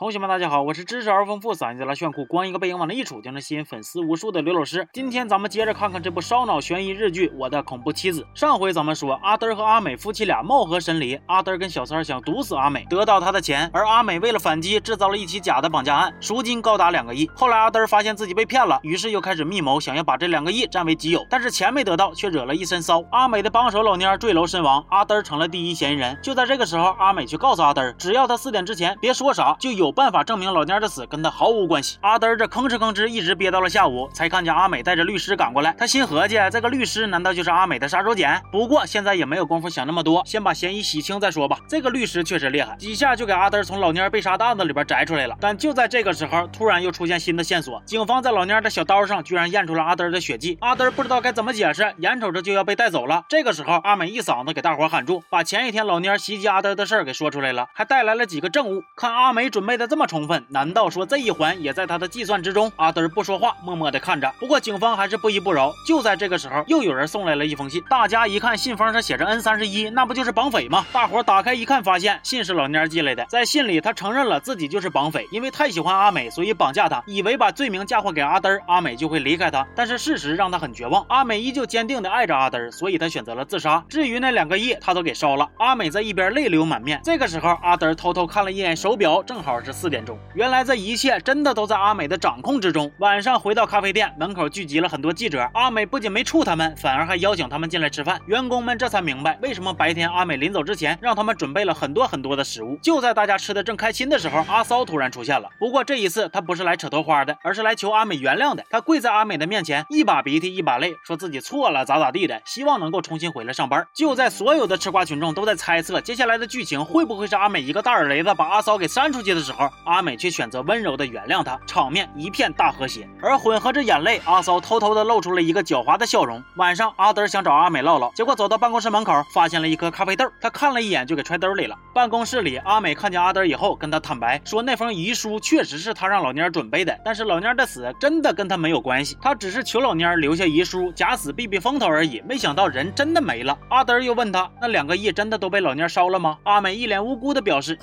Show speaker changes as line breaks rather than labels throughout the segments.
同学们，大家好，我是知识而丰富、嗓音贼拉炫酷、光一个背影往那一杵就能吸引粉丝无数的刘老师。今天咱们接着看看这部烧脑悬疑日剧《我的恐怖妻子》。上回咱们说阿德和阿美夫妻俩貌合神离，阿德跟小三想毒死阿美，得到她的钱，而阿美为了反击，制造了一起假的绑架案，赎金高达两个亿。后来阿德发现自己被骗了，于是又开始密谋，想要把这两个亿占为己有。但是钱没得到，却惹了一身骚。阿美的帮手老蔫坠楼身亡，阿德成了第一嫌疑人。就在这个时候，阿美却告诉阿德，只要他四点之前别说啥，就有有办法证明老蔫的死跟他毫无关系。阿德这吭哧吭哧一直憋到了下午，才看见阿美带着律师赶过来。他心合计，这个律师难道就是阿美的杀手锏？不过现在也没有功夫想那么多，先把嫌疑洗清再说吧。这个律师确实厉害，几下就给阿德从老蔫被杀的案子里边摘出来了。但就在这个时候，突然又出现新的线索，警方在老蔫的小刀上居然验出了阿德的血迹。阿德不知道该怎么解释，眼瞅着就要被带走了。这个时候，阿美一嗓子给大伙喊住，把前一天老蔫袭击阿德的事儿给说出来了，还带来了几个证物。看阿美准备的这么充分，难道说这一环也在他的计算之中？阿德不说话，默默的看着。不过警方还是不依不饶。就在这个时候，又有人送来了一封信。大家一看信封上写着 N 三十一，那不就是绑匪吗？大伙打开一看，发现信是老蔫寄来的。在信里，他承认了自己就是绑匪，因为太喜欢阿美，所以绑架他，以为把罪名嫁祸给阿德，阿美就会离开他。但是事实让他很绝望，阿美依旧坚定的爱着阿德，所以他选择了自杀。至于那两个亿，他都给烧了。阿美在一边泪流满面。这个时候，阿德偷偷看了一眼手表，正好是四点钟。原来这一切真的都在阿美的掌控之中。晚上回到咖啡店门口，聚集了很多记者。阿美不仅没处他们，反而还邀请他们进来吃饭。员工们这才明白，为什么白天阿美临走之前让他们准备了很多很多的食物。就在大家吃的正开心的时候，阿骚突然出现了。不过这一次他不是来扯头花的，而是来求阿美原谅的。他跪在阿美的面前，一把鼻涕一把泪，说自己错了，咋咋地的，希望能够重新回来上班。就在所有的吃瓜群众都在猜测接下来的剧情会不会是阿美一个大耳雷子把阿骚给扇出去的时候，阿美却选择温柔的原谅他，场面一片大和谐。而混合着眼泪，阿骚偷偷的露出了一个狡猾的笑容。晚上，阿德想找阿美唠唠，结果走到办公室门口，发现了一颗咖啡豆，他看了一眼就给揣兜里了。办公室里，阿美看见阿德以后，跟他坦白说那封遗书确实是他让老蔫准备的，但是老蔫的死真的跟他没有关系，他只是求老蔫留下遗书，假死避避风头而已。没想到人真的没了。阿德又问他，那两个亿真的都被老蔫烧了吗？阿美一脸无辜的表示。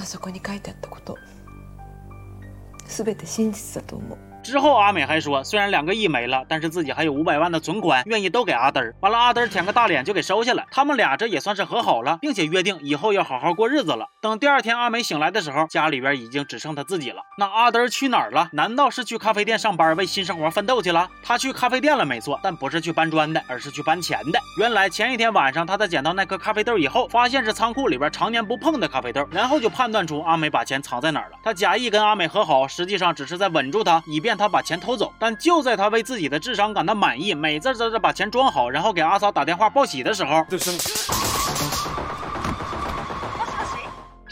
全て真実だと思う。
之后，阿美还说，虽然两个亿没了，但是自己还有五百万的存款，愿意都给阿德。完了，阿德舔个大脸就给收下了。他们俩这也算是和好了，并且约定以后要好好过日子了。等第二天阿美醒来的时候，家里边已经只剩他自己了。那阿德去哪儿了？难道是去咖啡店上班，为新生活奋斗去了？他去咖啡店了，没错，但不是去搬砖的，而是去搬钱的。原来前一天晚上，他在捡到那颗咖啡豆以后，发现是仓库里边常年不碰的咖啡豆，然后就判断出阿美把钱藏在哪儿了。他假意跟阿美和好，实际上只是在稳住她，以便他把钱偷走。但就在他为自己的智商感到满意，美滋滋的把钱装好，然后给阿嫂打电话报喜的时候。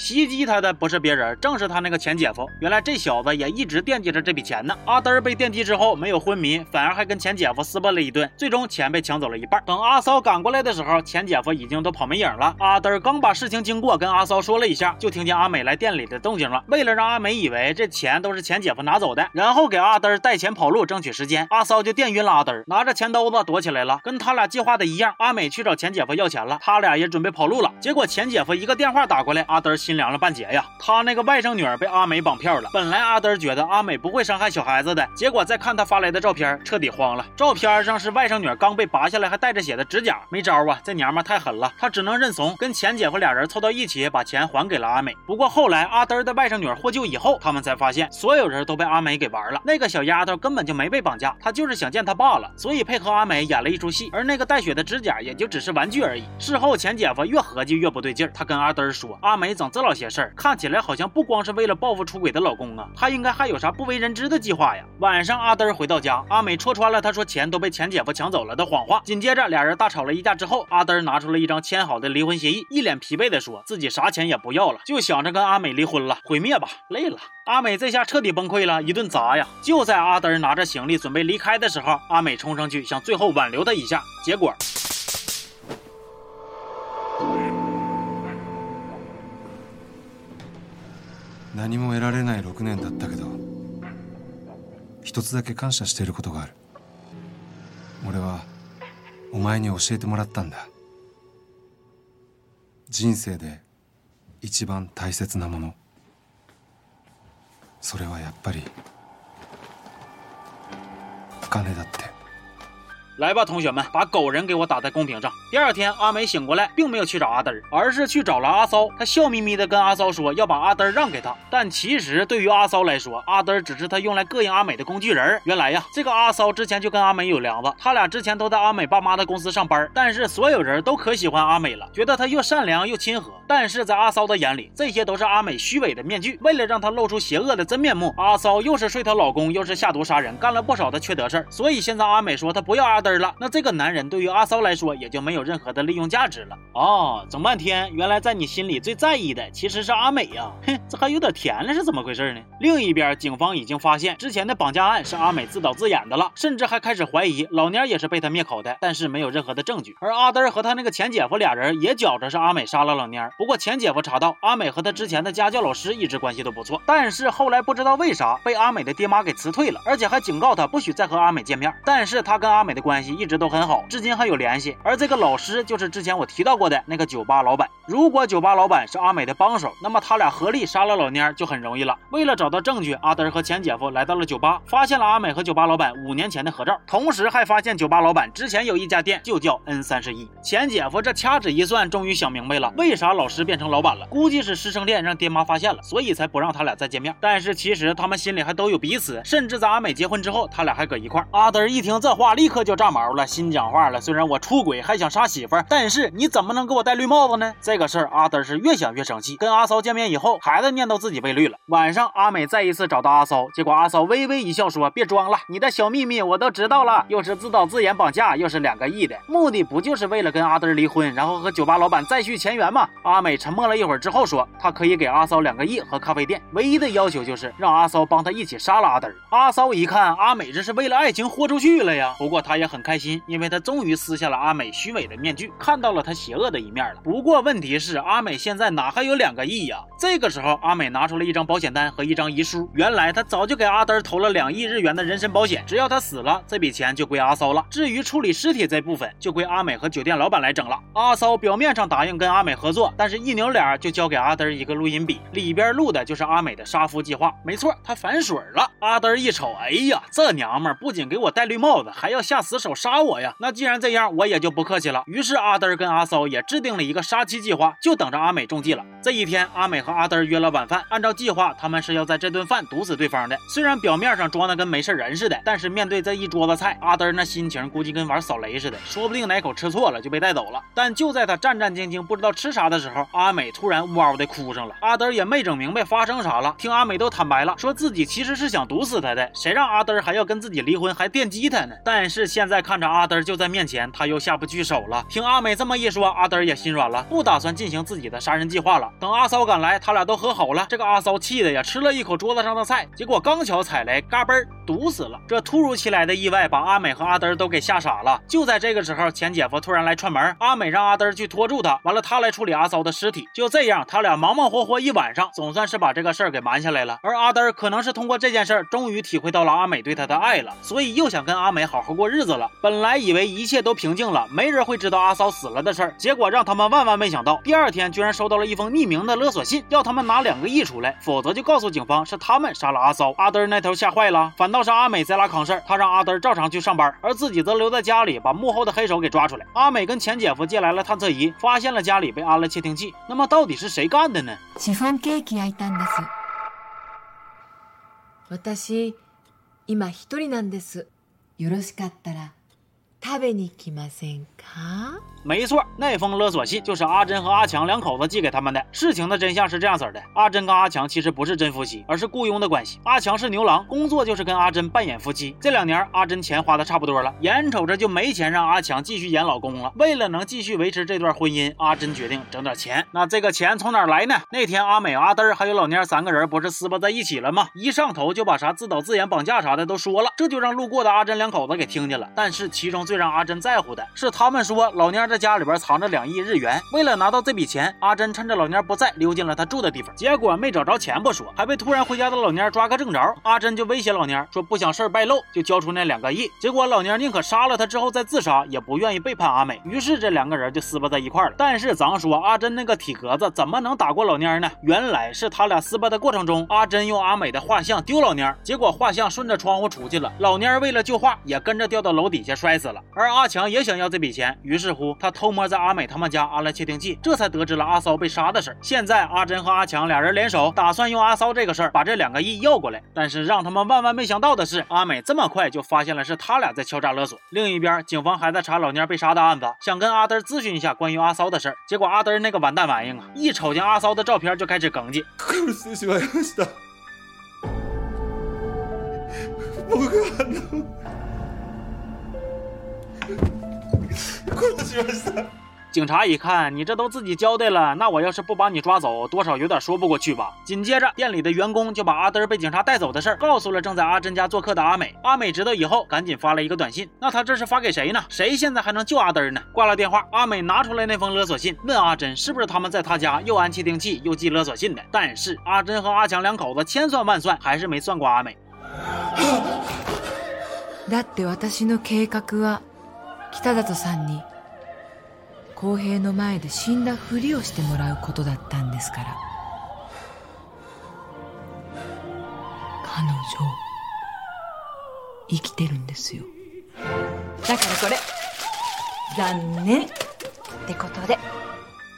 袭击他的不是别人，正是他那个前姐夫。原来这小子也一直惦记着这笔钱呢。阿德被电击之后没有昏迷，反而还跟前姐夫撕巴了一顿，最终钱被抢走了一半。等阿骚赶过来的时候，前姐夫已经都跑没影了。阿德刚把事情经过跟阿骚说了一下，就听见阿美来店里的动静了。为了让阿美以为这钱都是前姐夫拿走的，然后给阿德带钱跑路争取时间，阿骚就电晕了阿德，拿着钱兜子躲起来了。跟他俩计划的一样，阿美去找前姐夫要钱了，他俩也准备跑路了。结果前姐夫一个电话打过来，阿德心。凉了半截呀！他那个外甥女儿被阿美绑票了。本来阿德觉得阿美不会伤害小孩子的，结果再看他发来的照片，彻底慌了。照片上是外甥女刚被拔下来还带着血的指甲，没招啊！这娘们太狠了，他只能认怂，跟前姐夫俩人凑到一起，把钱还给了阿美。不过后来阿德的外甥女儿获救以后，他们才发现所有人都被阿美给玩了。那个小丫头根本就没被绑架，她就是想见她爸了，所以配合阿美演了一出戏。而那个带血的指甲也就只是玩具而已。事后前姐夫越合计越不对劲，他跟阿德说：“阿美整这。”老些事儿看起来好像不光是为了报复出轨的老公啊，他应该还有啥不为人知的计划呀？晚上阿德回到家，阿美戳穿了他说钱都被前姐夫抢走了的谎话。紧接着俩人大吵了一架之后，阿德拿出了一张签好的离婚协议，一脸疲惫的说自己啥钱也不要了，就想着跟阿美离婚了，毁灭吧，累了。阿美这下彻底崩溃了，一顿砸呀！就在阿德拿着行李准备离开的时候，阿美冲上去想最后挽留他一下，结果。
何も得られない6年だったけど一つだけ感謝していることがある。俺はお前に教えてもらったんだ。人生で一番大切なもの。それはやっぱり金だって。
来吧，同学们，把狗人给我打在公屏上。第二天，阿美醒过来，并没有去找阿德，而是去找了阿骚。他笑眯眯的跟阿骚说要把阿德让给他。但其实对于阿骚来说，阿德只是他用来膈应阿美的工具人。原来呀，这个阿骚之前就跟阿美有梁子，他俩之前都在阿美爸妈的公司上班。但是所有人都可喜欢阿美了，觉得她又善良又亲和。但是在阿骚的眼里，这些都是阿美虚伪的面具。为了让她露出邪恶的真面目，阿骚又是睡她老公，又是下毒杀人，干了不少的缺德事儿。所以现在阿美说她不要阿。了，那这个男人对于阿骚来说也就没有任何的利用价值了。哦，整半天，原来在你心里最在意的其实是阿美呀！哼，这还有点甜了，是怎么回事呢？另一边，警方已经发现之前的绑架案是阿美自导自演的了，甚至还开始怀疑老蔫也是被他灭口的，但是没有任何的证据。而阿德和他那个前姐夫俩人也觉着是阿美杀了老蔫，不过前姐夫查到阿美和他之前的家教老师一直关系都不错，但是后来不知道为啥被阿美的爹妈给辞退了，而且还警告他不许再和阿美见面。但是他跟阿美的关系。一直都很好，至今还有联系。而这个老师就是之前我提到过的那个酒吧老板。如果酒吧老板是阿美的帮手，那么他俩合力杀了老蔫就很容易了。为了找到证据，阿德和前姐夫来到了酒吧，发现了阿美和酒吧老板五年前的合照，同时还发现酒吧老板之前有一家店就叫 N 三十一。前姐夫这掐指一算，终于想明白了，为啥老老师变成老板了？估计是师生恋让爹妈发现了，所以才不让他俩再见面。但是其实他们心里还都有彼此，甚至在阿美结婚之后，他俩还搁一块儿。阿德一听这话，立刻就炸毛了。心讲话了，虽然我出轨还想杀媳妇儿，但是你怎么能给我戴绿帽子呢？这个事儿阿德是越想越生气。跟阿骚见面以后，孩子念叨自己被绿了。晚上，阿美再一次找到阿骚，结果阿骚微微一笑说：“别装了，你的小秘密我都知道了，又是自导自演绑架，又是两个亿的，目的不就是为了跟阿德离婚，然后和酒吧老板再续前缘吗？”阿阿美沉默了一会儿之后说：“她可以给阿骚两个亿和咖啡店，唯一的要求就是让阿骚帮她一起杀了阿德。”阿骚一看，阿美这是为了爱情豁出去了呀。不过他也很开心。因为他终于撕下了阿美虚伪的面具，看到了他邪恶的一面了。不过问题是，阿美现在哪还有两个亿呀？这个时候，阿美拿出了一张保险单和一张遗书。原来他早就给阿德投了两亿日元的人身保险，只要他死了，这笔钱就归阿骚了。至于处理尸体这部分，就归阿美和酒店老板来整了。阿骚表面上答应跟阿美合作，但但是一扭脸就交给阿德一个录音笔，里边录的就是阿美的杀夫计划。没错，他反水了。阿德一瞅，哎呀，这娘们不仅给我戴绿帽子，还要下死手杀我。呀，那既然这样，我也就不客气了。于是阿德跟阿骚也制定了一个杀妻计划，就等着阿美中计了。这一天，阿美和阿德约了晚饭，按照计划，他们是要在这顿饭毒死对方的。虽然表面上装的跟没事人似的，但是面对这一桌子菜，阿德那心情估计跟玩扫雷似的，说不定哪口吃错了就被带走了。但就在他战战兢兢不知道吃啥的时候，阿美突然嗷的哭上了。阿德也没整明白发生啥了，听阿美都坦白了，说自己其实是想毒死他的，谁让阿德还要跟自己离婚，还电击他呢？但是现在看着阿。德就在面前，他又下不去手了。听阿美这么一说，阿德也心软了，不打算进行自己的杀人计划了。等阿骚赶来，他俩都和好了。这个阿骚气的呀，吃了一口桌子上的菜，结果刚巧踩雷，嘎嘣儿毒死了。这突如其来的意外把阿美和阿德都给吓傻了。就在这个时候，前姐夫突然来串门，阿美让阿德去拖住他，完了他来处理阿骚的尸体。就这样，他俩忙忙活活一晚上，总算是把这个事儿给瞒下来了。而阿德可能是通过这件事儿，终于体会到了阿美对他的爱了，所以又想跟阿美好好过日子了。本来。以为一切都平静了，没人会知道阿骚死了的事儿。结果让他们万万没想到，第二天居然收到了一封匿名的勒索信，要他们拿两个亿出来，否则就告诉警方是他们杀了阿骚。阿德那头吓坏了，反倒是阿美在拉扛事儿。他让阿德照常去上班，而自己则留在家里把幕后的黑手给抓出来。阿美跟前姐夫借来了探测仪，发现了家里被安了窃听器。那么到底是谁干的呢？
シフォンケーキ焼いたんです。私今一人なんです。よろしかったら。 食べに来ませんか？
没错，那封勒索信就是阿珍和阿强两口子寄给他们的。事情的真相是这样子的：阿珍跟阿强其实不是真夫妻，而是雇佣的关系。阿强是牛郎，工作就是跟阿珍扮演夫妻。这两年阿珍钱花的差不多了，眼瞅着就没钱让阿强继续演老公了。为了能继续维持这段婚姻，阿珍决定整点钱。那这个钱从哪来呢？那天阿美、阿德还有老蔫三个人不是撕巴在一起了吗？一上头就把啥自导自演绑架啥的都说了，这就让路过的阿珍两口子给听见了。但是其中最 最让阿珍在乎的是，他们说老蔫在家里边藏着两亿日元，为了拿到这笔钱，阿珍趁着老蔫不在，溜进了他住的地方。结果没找着钱不说，还被突然回家的老蔫抓个正着。阿珍就威胁老蔫说，不想事儿败露，就交出那两个亿。结果老蔫宁可杀了他之后再自杀，也不愿意背叛阿美。于是这两个人就撕巴在一块了。但是咱说阿珍那个体格子怎么能打过老蔫呢？原来是他俩撕巴的过程中，阿珍用阿美的画像丢老蔫，结果画像顺着窗户出去了。老蔫为了救画，也跟着掉到楼底下摔死了。而阿强也想要这笔钱，于是乎他偷摸在阿美他们家安了窃听器，这才得知了阿骚被杀的事儿现在阿珍和阿强俩人联手，打算用阿骚这个事儿把这两个亿要过来。但是让他们万万没想到的是，阿美这么快就发现了是他俩在敲诈勒索。另一边，警方还在查老蔫被杀的案子，想跟阿德咨询一下关于阿骚的事儿。结果阿德那个完蛋玩意啊，一瞅见阿骚的照片就开始哽咽。警察一看，你这都自己交代了，那我要是不把你抓走，多少有点说不过去吧。紧接着，店里的员工就把阿德被警察带走的事儿告诉了正在阿珍家做客的阿美。阿美知道以后，赶紧发了一个短信。那他这是发给谁呢？谁现在还能救阿德呢？挂了电话，阿美拿出来那封勒索信，问阿珍是不是他们在他家又安窃听器又寄勒索信的。但是阿珍和阿强两口子千算万算，还是没算过阿美。
だって私の計画は 北里さんに公平の前で死んだふりをしてもらうことだったんですから。彼女生きてるんですよ。だからこれ残念。ってことで。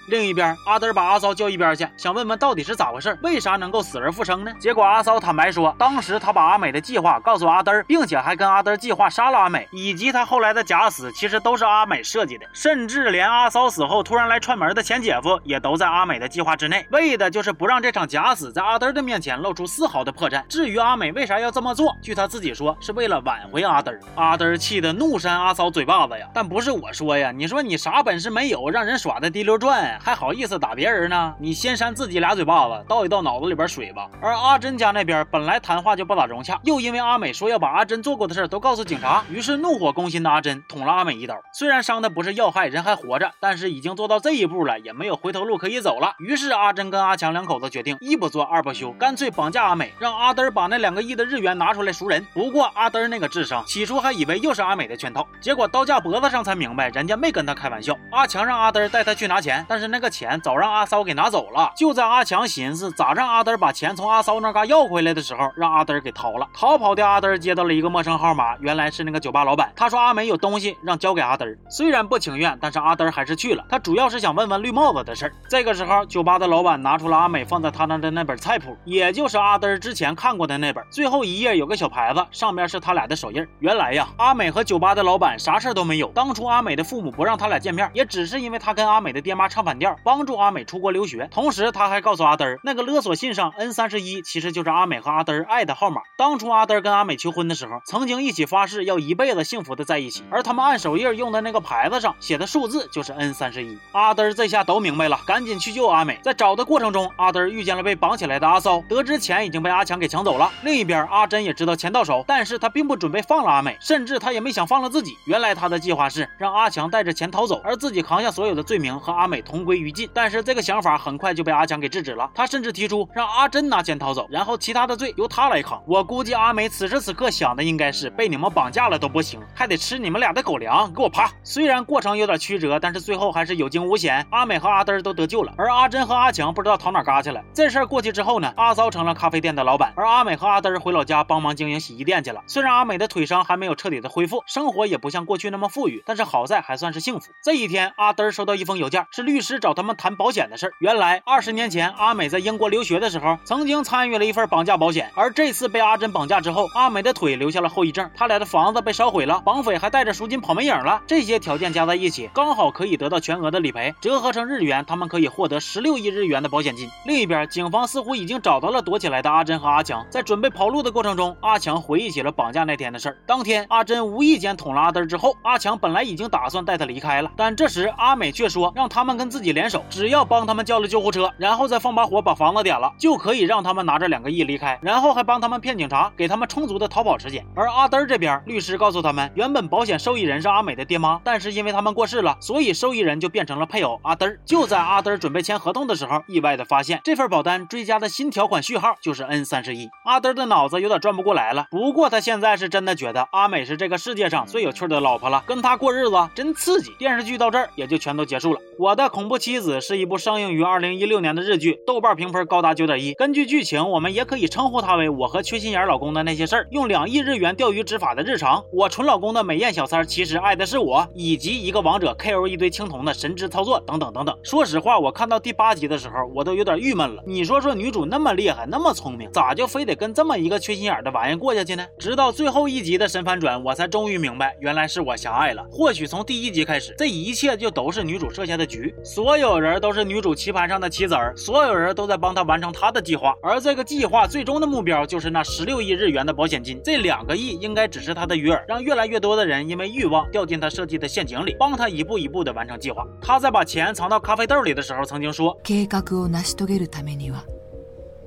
另一边，阿德把阿骚叫一边去，想问问到底是咋回事，为啥能够死而复生呢？结果阿骚坦白说，当时他把阿美的计划告诉阿德，并且还跟阿德计划杀了阿美，以及他后来的假死其实都是阿美设计的，甚至连阿骚死后突然来串门的前姐夫也都在阿美的计划之内，为的就是不让这场假死在阿德的面前露出丝毫的破绽。至于阿美为啥要这么做，据他自己说，是为了挽回阿德。阿德气得怒扇阿骚嘴巴子呀！但不是我说呀，你说你啥本事没有，让人耍的滴溜转。还好意思打别人呢？你先扇自己俩嘴巴子，倒一倒脑子里边水吧。而阿珍家那边本来谈话就不咋融洽，又因为阿美说要把阿珍做过的事都告诉警察，于是怒火攻心的阿珍捅了阿美一刀。虽然伤的不是要害，人还活着，但是已经做到这一步了，也没有回头路可以走了。于是阿珍跟阿强两口子决定一不做二不休，干脆绑架阿美，让阿德把那两个亿的日元拿出来赎人。不过阿德那个智商，起初还以为又是阿美的圈套，结果刀架脖子上才明白，人家没跟他开玩笑。阿强让阿德带他去拿钱，但是。那个钱早让阿骚给拿走了。就在阿强寻思咋让阿德把钱从阿骚那嘎要回来的时候，让阿德给逃了。逃跑的阿德接到了一个陌生号码，原来是那个酒吧老板。他说阿美有东西让交给阿德，虽然不情愿，但是阿德还是去了。他主要是想问问绿帽子的事儿。这个时候，酒吧的老板拿出了阿美放在他那的那本菜谱，也就是阿德之前看过的那本。最后一页有个小牌子，上面是他俩的手印。原来呀，阿美和酒吧的老板啥事都没有。当初阿美的父母不让他俩见面，也只是因为他跟阿美的爹妈唱反调。帮助阿美出国留学，同时他还告诉阿德儿，那个勒索信上 N 三十一其实就是阿美和阿德儿爱的号码。当初阿德儿跟阿美求婚的时候，曾经一起发誓要一辈子幸福的在一起，而他们按手印用的那个牌子上写的数字就是 N 三十一。阿德儿这下都明白了，赶紧去救阿美。在找的过程中，阿德儿遇见了被绑起来的阿骚，得知钱已经被阿强给抢走了。另一边，阿珍也知道钱到手，但是他并不准备放了阿美，甚至他也没想放了自己。原来他的计划是让阿强带着钱逃走，而自己扛下所有的罪名，和阿美同归于尽。但是这个想法很快就被阿强给制止了。他甚至提出让阿珍拿钱逃走，然后其他的罪由他来扛。我估计阿美此时此刻想的应该是被你们绑架了都不行，还得吃你们俩的狗粮，给我爬！虽然过程有点曲折，但是最后还是有惊无险，阿美和阿德都得救了。而阿珍和阿强不知道逃哪嘎去了。这事儿过去之后呢，阿骚成了咖啡店的老板，而阿美和阿德回老家帮忙经营洗衣店去了。虽然阿美的腿伤还没有彻底的恢复，生活也不像过去那么富裕，但是好在还算是幸福。这一天，阿德收到一封邮件，是律师是找他们。谈保险的事儿，原来二十年前阿美在英国留学的时候，曾经参与了一份绑架保险。而这次被阿珍绑架之后，阿美的腿留下了后遗症，他俩的房子被烧毁了，绑匪还带着赎金跑没影了。这些条件加在一起，刚好可以得到全额的理赔，折合成日元，他们可以获得十六亿日元的保险金。另一边，警方似乎已经找到了躲起来的阿珍和阿强，在准备跑路的过程中，阿强回忆起了绑架那天的事儿。当天，阿珍无意间捅了阿德之后，阿强本来已经打算带他离开了，但这时阿美却说让他们跟自自己联手，只要帮他们叫了救护车，然后再放把火把房子点了，就可以让他们拿着两个亿离开，然后还帮他们骗警察，给他们充足的逃跑时间。而阿嘚这边，律师告诉他们，原本保险受益人是阿美的爹妈，但是因为他们过世了，所以受益人就变成了配偶阿嘚。就在阿嘚准备签合同的时候，意外的发现这份保单追加的新条款序号就是 N 三十一。阿嘚的脑子有点转不过来了，不过他现在是真的觉得阿美是这个世界上最有趣的老婆了，跟他过日子真刺激。电视剧到这儿也就全都结束了。我的恐怖妻子是一部上映于二零一六年的日剧，豆瓣评分高达九点一。根据剧情，我们也可以称呼它为我和缺心眼老公的那些事儿，用两亿日元钓鱼执法的日常，我纯老公的美艳小三其实爱的是我，以及一个王者 KO 一堆青铜的神之操作等等等等。说实话，我看到第八集的时候，我都有点郁闷了。你说说，女主那么厉害，那么聪明，咋就非得跟这么一个缺心眼的玩意过下去呢？直到最后一集的神反转，我才终于明白，原来是我狭隘了。或许从第一集开始，这一切就都是女主设下的局，所有人都是女主棋盘上的棋子儿，所有人都在帮她完成她的计划。而这个计划最终的目标就是那十六亿日元的保险金，这两个亿应该只是她的鱼饵，让越来越多的人因为欲望掉进她设计的陷阱里，帮她一步一步的完成计划。她在把钱藏到咖啡豆里的时候，曾经说：“
計画を成し遂げるためには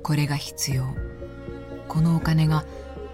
これが必要このお金が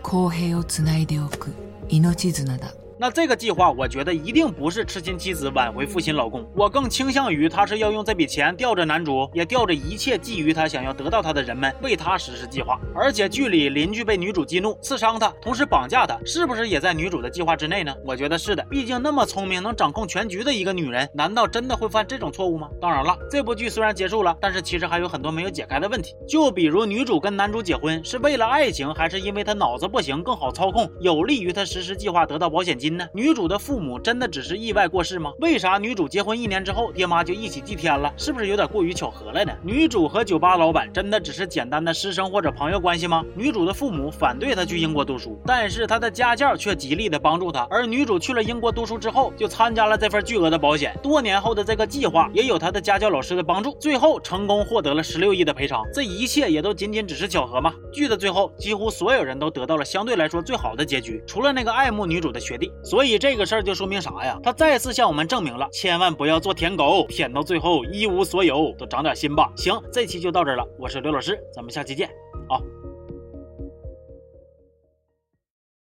公平をつないでおく命綱だ
那这个计划，我觉得一定不是痴心妻子挽回负心老公，我更倾向于他是要用这笔钱吊着男主，也吊着一切觊觎他、想要得到他的人们，为他实施计划。而且剧里邻居被女主激怒，刺伤他，同时绑架他，是不是也在女主的计划之内呢？我觉得是的，毕竟那么聪明、能掌控全局的一个女人，难道真的会犯这种错误吗？当然了，这部剧虽然结束了，但是其实还有很多没有解开的问题，就比如女主跟男主结婚是为了爱情，还是因为他脑子不行，更好操控，有利于他实施计划得到保险金女主的父母真的只是意外过世吗？为啥女主结婚一年之后，爹妈就一起祭天了？是不是有点过于巧合了呢？女主和酒吧老板真的只是简单的师生或者朋友关系吗？女主的父母反对她去英国读书，但是她的家教却极力的帮助她。而女主去了英国读书之后，就参加了这份巨额的保险。多年后的这个计划也有她的家教老师的帮助，最后成功获得了十六亿的赔偿。这一切也都仅仅只是巧合吗？剧的最后，几乎所有人都得到了相对来说最好的结局，除了那个爱慕女主的学弟。所以。这个事儿就说明啥呀？他再次向我们证明了，千万不要做舔狗，舔到最后一无所有，都长点心吧。行，这期就到这儿了，我是刘老师，咱们下期见，啊。